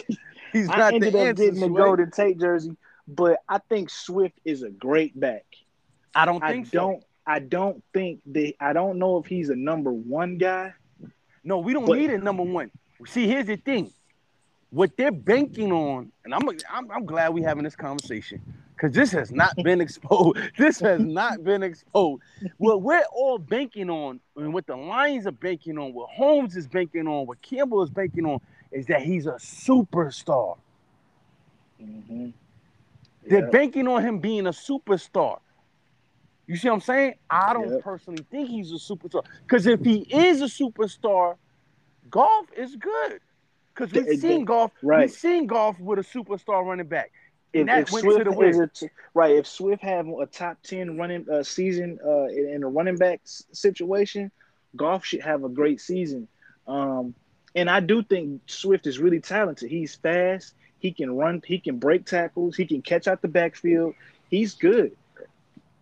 He's not the answer. I ended the up answer, getting the Golden Tate jersey, but I think Swift is a great back. I don't think I so. don't. I don't think they. I don't know if he's a number one guy. No, we don't but, need a number one. See, here's the thing. What they're banking on, and I'm I'm, I'm glad we're having this conversation because this has not been exposed. this has not been exposed. What we're all banking on, and what the Lions are banking on, what Holmes is banking on, what Campbell is banking on, is that he's a superstar. Mm-hmm. Yeah. They're banking on him being a superstar. You see what I'm saying? I don't yep. personally think he's a superstar. Because if he is a superstar, Goff is good. Because we've seen Goff, right. we've seen Goff with a superstar running back. And if, that if went Swift to the win. right. If Swift have a top 10 running uh, season uh, in, in, a running back situation, Goff should have a great season. Um, and I do think Swift is really talented. He's fast. He can run. He can break tackles. He can catch out the backfield. He's good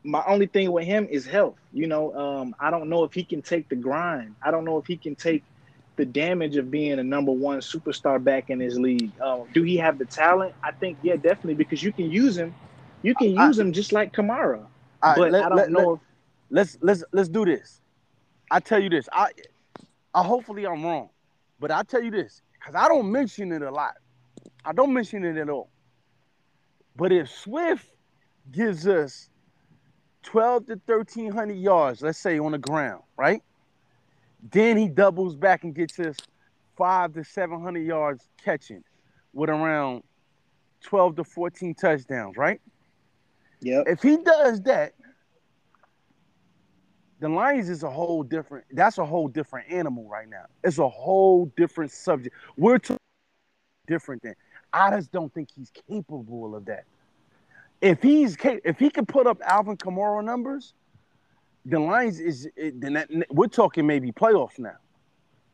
my only thing with him is health. You know, um, I don't know if he can take the grind. I don't know if he can take the damage of being a number one superstar back in his league. Um, do he have the talent? I think, yeah, definitely, because you can use him. You can use I, him just like Kamara. I, but let, I don't let, know. Let, if, let's let's let's do this. I tell you this. I, I hopefully I'm wrong, but I tell you this because I don't mention it a lot. I don't mention it at all. But if Swift gives us 12 to 1300 yards, let's say on the ground, right? Then he doubles back and gets us five to 700 yards catching with around 12 to 14 touchdowns, right? Yep. If he does that, the Lions is a whole different. That's a whole different animal right now. It's a whole different subject. We're talking different than. I just don't think he's capable of that. If he's if he can put up Alvin Kamara numbers, the Lions is then that, we're talking maybe playoffs now.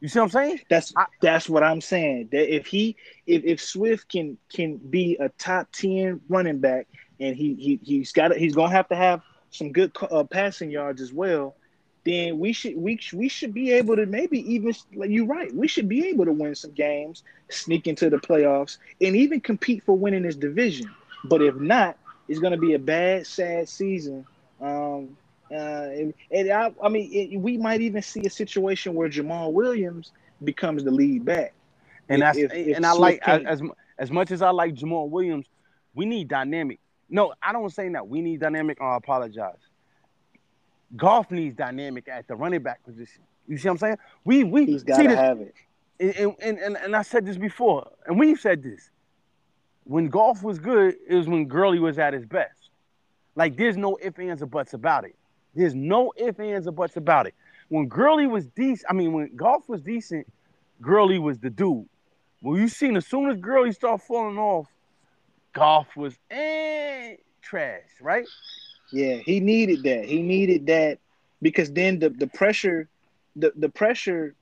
You see what I'm saying? That's I, that's what I'm saying. That if he if, if Swift can can be a top ten running back and he he he's got he's gonna have to have some good uh, passing yards as well, then we should we we should be able to maybe even like you're right. We should be able to win some games, sneak into the playoffs, and even compete for winning this division. But if not, it's going to be a bad, sad season. Um, uh, and, and I, I mean, it, we might even see a situation where Jamaal Williams becomes the lead back. And if, if and I like as as much as I like Jamaal Williams, we need dynamic no, I don't say that. We need dynamic. I apologize. Goff needs dynamic at the running back position. You see what I'm saying? We we he's got to have it. And, and, and, and I said this before, and we've said this. When Goff was good, it was when Gurley was at his best. Like there's no ifs, ands, or buts about it. There's no ifs, ands, or buts about it. When Gurley was decent, I mean, when Goff was decent, Gurley was the dude. Well, you seen as soon as Gurley started falling off, Goff was eh, trash, right? Yeah, he needed that. He needed that because then the, the pressure, the, the pressure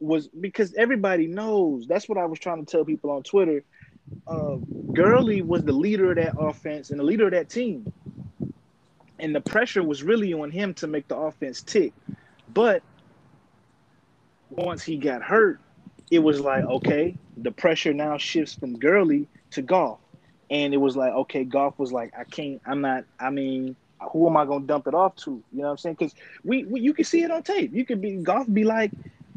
was because everybody knows. That's what I was trying to tell people on Twitter. Uh, Gurley was the leader of that offense and the leader of that team. And the pressure was really on him to make the offense tick. But once he got hurt, it was like, okay, the pressure now shifts from Gurley to Goff and it was like, okay, Goff was like, I can't, I'm not, I mean, who am I gonna dump it off to? You know what I'm saying? Because we, we, you can see it on tape. You could be Goff be like,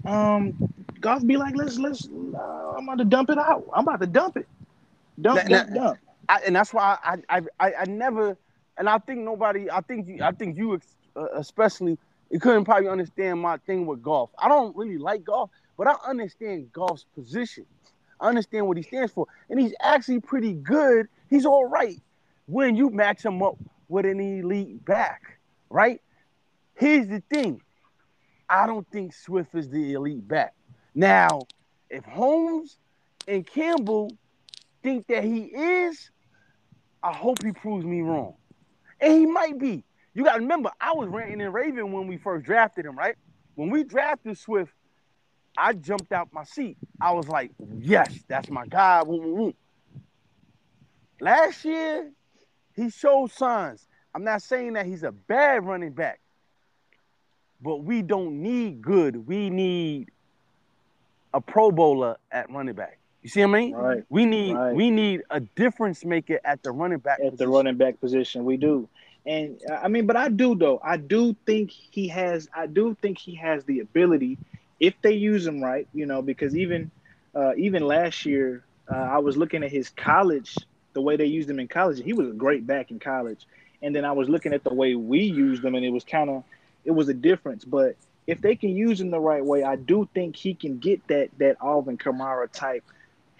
um, Goff be like, let's let's, uh, I'm about to dump it out. I'm about to dump it, dump, now, dump, dump. I, and that's why I, I, I, I never, and I think nobody, I think, you, I think you uh, especially, you couldn't probably understand my thing with Goff. I don't really like Goff, but I understand Goff's position I understand what he stands for. And he's actually pretty good. He's all right when you match him up with an elite back, right? Here's the thing. I don't think Swift is the elite back. Now, if Holmes and Campbell think that he is, I hope he proves me wrong. And he might be. You got to remember, I was ranting and raving when we first drafted him, right? When we drafted Swift, I jumped out my seat. I was like, yes, that's my guy. Last year, he showed signs. I'm not saying that he's a bad running back, but we don't need good. We need a Pro Bowler at running back. You see what I mean? Right. We need right. we need a difference maker at the running back. At position. the running back position, we do. And I mean, but I do though. I do think he has. I do think he has the ability if they use him right, you know, because even uh, even last year, uh, I was looking at his college, the way they used him in college. He was a great back in college, and then I was looking at the way we used him, and it was kind of it was a difference. But if they can use him the right way, I do think he can get that that Alvin Kamara type,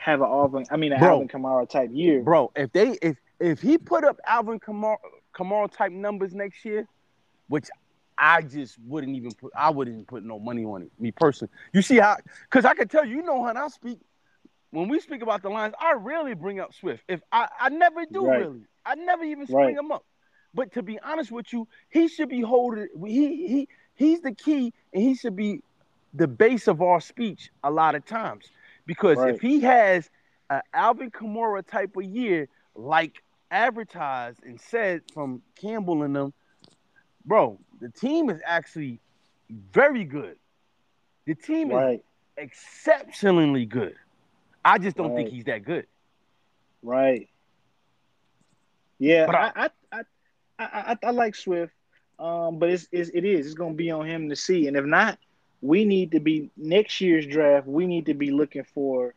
have an Alvin, I mean, an bro, Alvin Kamara type year, bro. If they if if he put up Alvin Kamara Kamara type numbers next year, which I just wouldn't even put I wouldn't put no money on it, me personally. You see how because I can tell you, you know how I speak. When we speak about the lines, I rarely bring up Swift. If I, I never do right. really. I never even bring right. him up. But to be honest with you, he should be holding he he he's the key and he should be the base of our speech a lot of times. Because right. if he has an Alvin Kamara type of year, like advertised and said from Campbell and them, bro, the team is actually very good. The team right. is exceptionally good. I just don't right. think he's that good. Right. Yeah, but I I, I, I, I, I like Swift, um, but it's, it's it is it's gonna be on him to see, and if not, we need to be next year's draft. We need to be looking for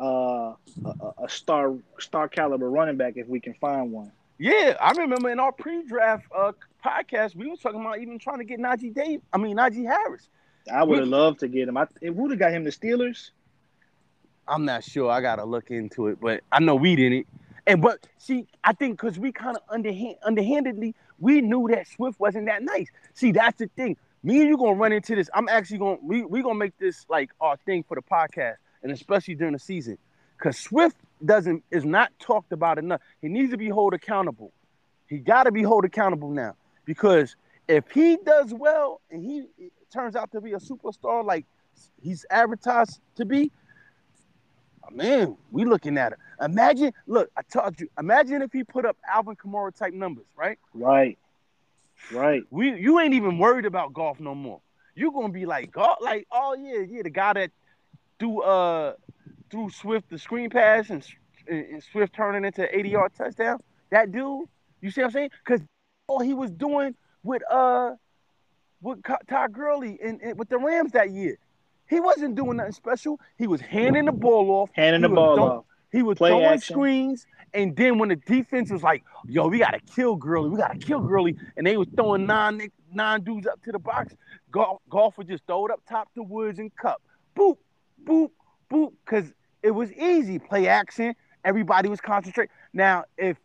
uh, a, a star star caliber running back if we can find one. Yeah, I remember in our pre-draft uh, podcast, we were talking about even trying to get Najee Dave. I mean Najee Harris. I would have loved to get him. I would have got him the Steelers. I'm not sure. I gotta look into it, but I know we didn't. And but see, I think because we kind of underhand, underhandedly, we knew that Swift wasn't that nice. See, that's the thing. Me and you gonna run into this. I'm actually gonna we we gonna make this like our thing for the podcast, and especially during the season, because Swift doesn't is not talked about enough. He needs to be held accountable. He got to be held accountable now because if he does well and he turns out to be a superstar like he's advertised to be, oh, man, we looking at it. Imagine, look, I told you, imagine if he put up Alvin Kamara type numbers, right? Right. Right. We you ain't even worried about Goff no more. You're gonna be like Goff, like, oh yeah, yeah, the guy that threw uh threw Swift the screen pass and, and Swift turning into 80 yard touchdown. That dude, you see what I'm saying? Because all he was doing with uh with Todd Gurley and, and with the Rams that year. He wasn't doing nothing special. He was handing the ball off. Handing the ball off. He was Play screens, and then when the defense was like, "Yo, we gotta kill Gurley, we gotta kill Gurley," and they was throwing nine nine dudes up to the box, Goff, Goff would just throw it up top to Woods and Kupp, boop, boop, boop, because it was easy. Play action, everybody was concentrated. Now, if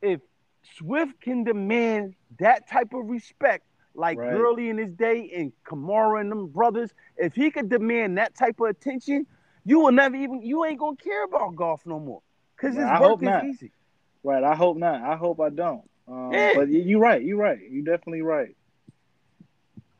if Swift can demand that type of respect like right. Gurley in his day and Kamara and them brothers, if he could demand that type of attention, you will never even you ain't gonna care about Goff no more because his work is not. easy. Right. I hope not. I hope I don't. Um, yeah. But you're right. You're right. You're definitely right.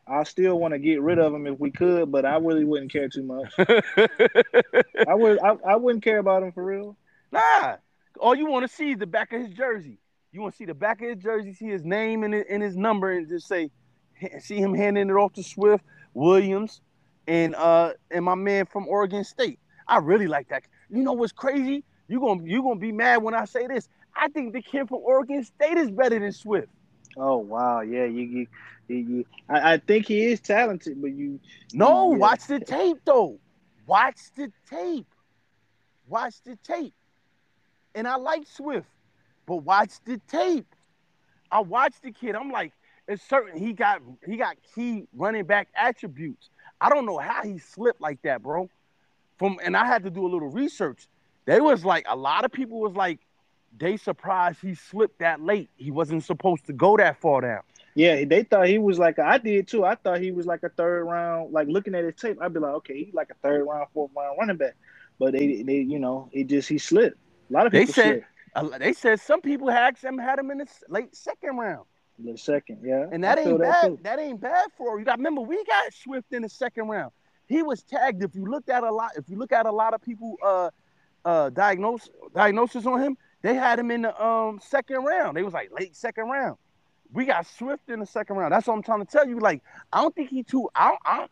I still want to get rid of him if we could, but I really wouldn't care too much. I would. I, I wouldn't care about him for real. Nah. All you want to see is the back of his jersey. You want to see the back of his jersey, see his name and his, and his number, and just say, see him handing it off to Swift, Williams, and uh and my man from Oregon State. I really like that. You know what's crazy? You gonna you gonna be mad when I say this. I think the kid from Oregon State is better than Swift. Oh wow, yeah, you, you, you, I, I think he is talented, but you. No, yeah. watch the tape though. Watch the tape. Watch the tape. And I like Swift, but watch the tape. I watched the kid. I'm like, it's certain he got he got key running back attributes. I don't know how he slipped like that, bro. From and I had to do a little research. They was like a lot of people was like they surprised he slipped that late. He wasn't supposed to go that far down. Yeah, they thought he was like I did too. I thought he was like a third round. Like looking at his tape, I'd be like, okay, he's like a third round, fourth round running back. But they, they, you know, it just he slipped. A lot of people they said, uh, they said some people had him had him in the late second round. The second, yeah. And that I ain't bad. That, that, ain't bad for you. Got remember we got Swift in the second round. He was tagged. If you looked at a lot, if you look at a lot of people uh uh diagnose diagnosis on him, they had him in the um second round. They was like late second round. We got Swift in the second round. That's what I'm trying to tell you. Like, I don't think he too. I I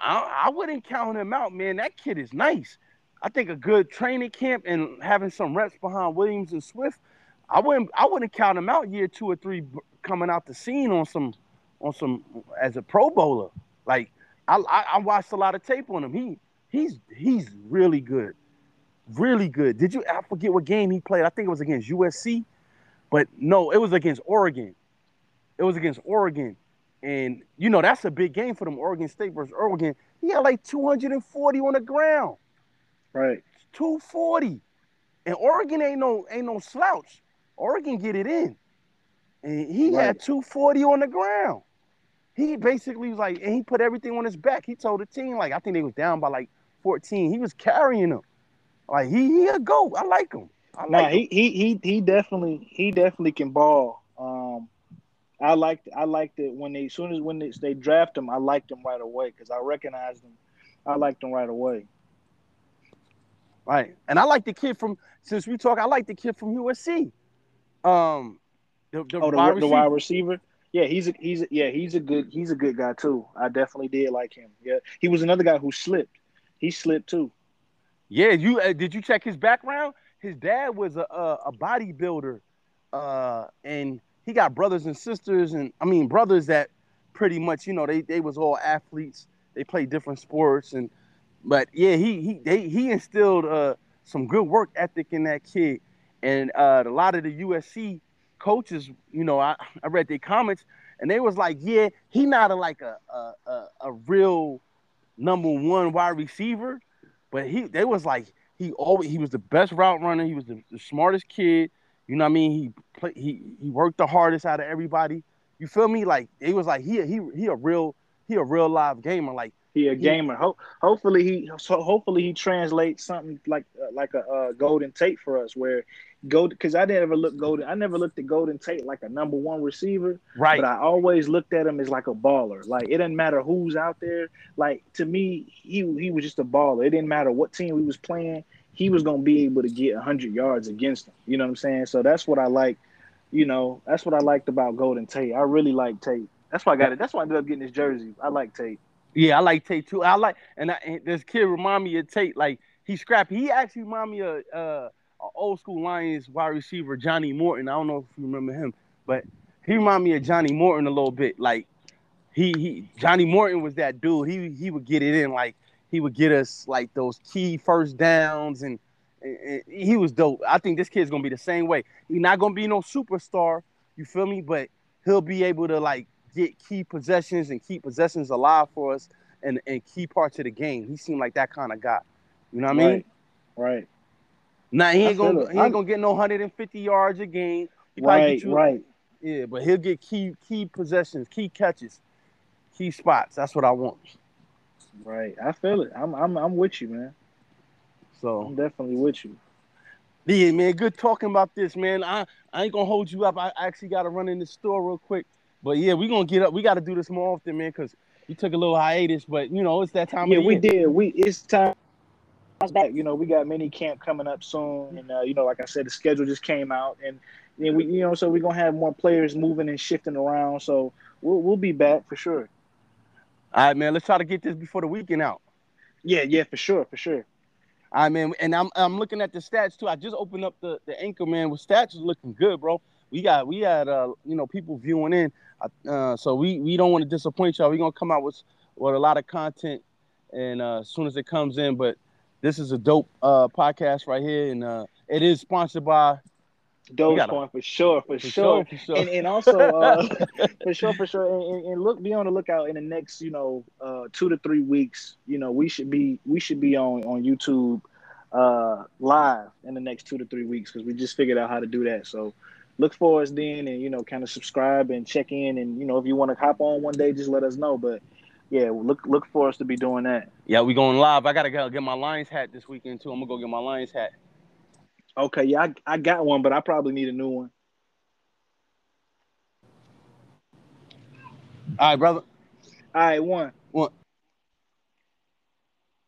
I, I wouldn't count him out, man. That kid is nice. I think a good training camp and having some reps behind Williams and Swift, I wouldn't I wouldn't count him out year two or three coming out the scene on some on some as a Pro Bowler. Like I, I, I watched a lot of tape on him. He he's he's really good, really good. Did you? I forget what game he played. I think it was against USC, but no, it was against Oregon. It was against Oregon, and you know that's a big game for them. Oregon State versus Oregon. He had like 240 on the ground. Right. 240. And Oregon ain't no ain't no slouch. Oregon get it in. And he right. had 240 on the ground. He basically was like, and he put everything on his back. He told the team, like, I think they was down by like 14. He was carrying them. Like he he a go. I like him. I like nah, he, he he he definitely he definitely can ball. Um I liked I liked it when they as soon as when they, they draft him, I liked him right away because I recognized him. I liked him right away. Right. And I like the kid from since we talk, I like the kid from USC. Um the, the, oh, the, wide, the wide receiver. Yeah, he's a, he's a, yeah he's a good he's a good guy too. I definitely did like him. Yeah, he was another guy who slipped. He slipped too. Yeah, you uh, did you check his background? His dad was a a, a bodybuilder, uh, and he got brothers and sisters, and I mean brothers that pretty much you know they they was all athletes. They played different sports, and but yeah, he he they, he instilled uh, some good work ethic in that kid, and uh, a lot of the USC coaches, you know, I, I read their comments, and they was like, yeah, he not a like a a, a, a real number one wide receiver, but he they was like he always he was the best route runner. He was the, the smartest kid. You know what I mean? He play, he he worked the hardest out of everybody. You feel me? Like it was like he he he a real he a real live gamer. Like he a gamer. Ho- hopefully he so hopefully he translates something like uh, like a uh, Golden Tate for us, where go because I never looked Golden. I never looked at Golden Tate like a number one receiver. Right. But I always looked at him as like a baller. Like it didn't matter who's out there. Like to me, he he was just a baller. It didn't matter what team he was playing. He was gonna be able to get hundred yards against them. You know what I'm saying? So that's what I like. You know, that's what I liked about Golden Tate. I really like Tate. That's why I got it. That's why I ended up getting his jersey. I like Tate. Yeah, I like Tate too. I like, and, I, and this kid remind me of Tate. Like he's scrappy. He actually remind me of uh, old school Lions wide receiver Johnnie Morton. I don't know if you remember him, but he remind me of Johnnie Morton a little bit. Like he he Johnnie Morton was that dude. He he would get it in like he would get us like those key first downs and, and, he was dope. I think this kid's gonna be the same way. He's not gonna be no superstar, you feel me? But he'll be able to like get key possessions and keep possessions alive for us and, and key parts of the game. He seemed like that kind of guy. You know what I mean? Right. Now he ain't gonna he ain't I'm- gonna get no 150 yards a game. He Right. get you- Right. Yeah, but he'll get key key possessions, key catches, key spots. That's what I want. Right. I feel it. I'm I'm I'm with you, man. So I'm definitely with you. Yeah, man, good talking about this, man. I, I ain't gonna hold you up. I actually gotta run in the store real quick. But yeah, we gonna get up. We gotta do this more often, man, because we took a little hiatus, but you know, it's that time yeah, we year. did. We it's time. Back. You know, we got mini camp coming up soon, and uh, you know, like I said, the schedule just came out, and then we, you know, so we're gonna have more players moving and shifting around. So we'll we'll be back for sure. All right, man. Let's try to get this before the weekend out. Yeah, yeah, for sure, for sure. All right, man. And I'm I'm looking at the stats too. I just opened up the, the anchor man with stats is looking good, bro. We got we had uh you know people viewing in. Uh, so we we don't want to disappoint y'all. We're gonna come out with with a lot of content and uh, as soon as it comes in, but this is a dope uh podcast right here, and uh it is sponsored by Doge for sure, for, for sure. sure, for sure. And and also uh, for sure, for sure. And, and- and look, be on the lookout in the next, you know, uh, two to three weeks. You know, we should be we should be on on YouTube uh, live in the next two to three weeks because we just figured out how to do that. So look for us then, and you know, kind of subscribe and check in. And you know, if you want to hop on one day, just let us know. But yeah, look look for us to be doing that. Yeah, we going live. I gotta go get my Lions hat this weekend too. I'm gonna go get my Lions hat. Okay, yeah, I, I got one, but I probably need a new one. All right, brother. All right, one. One.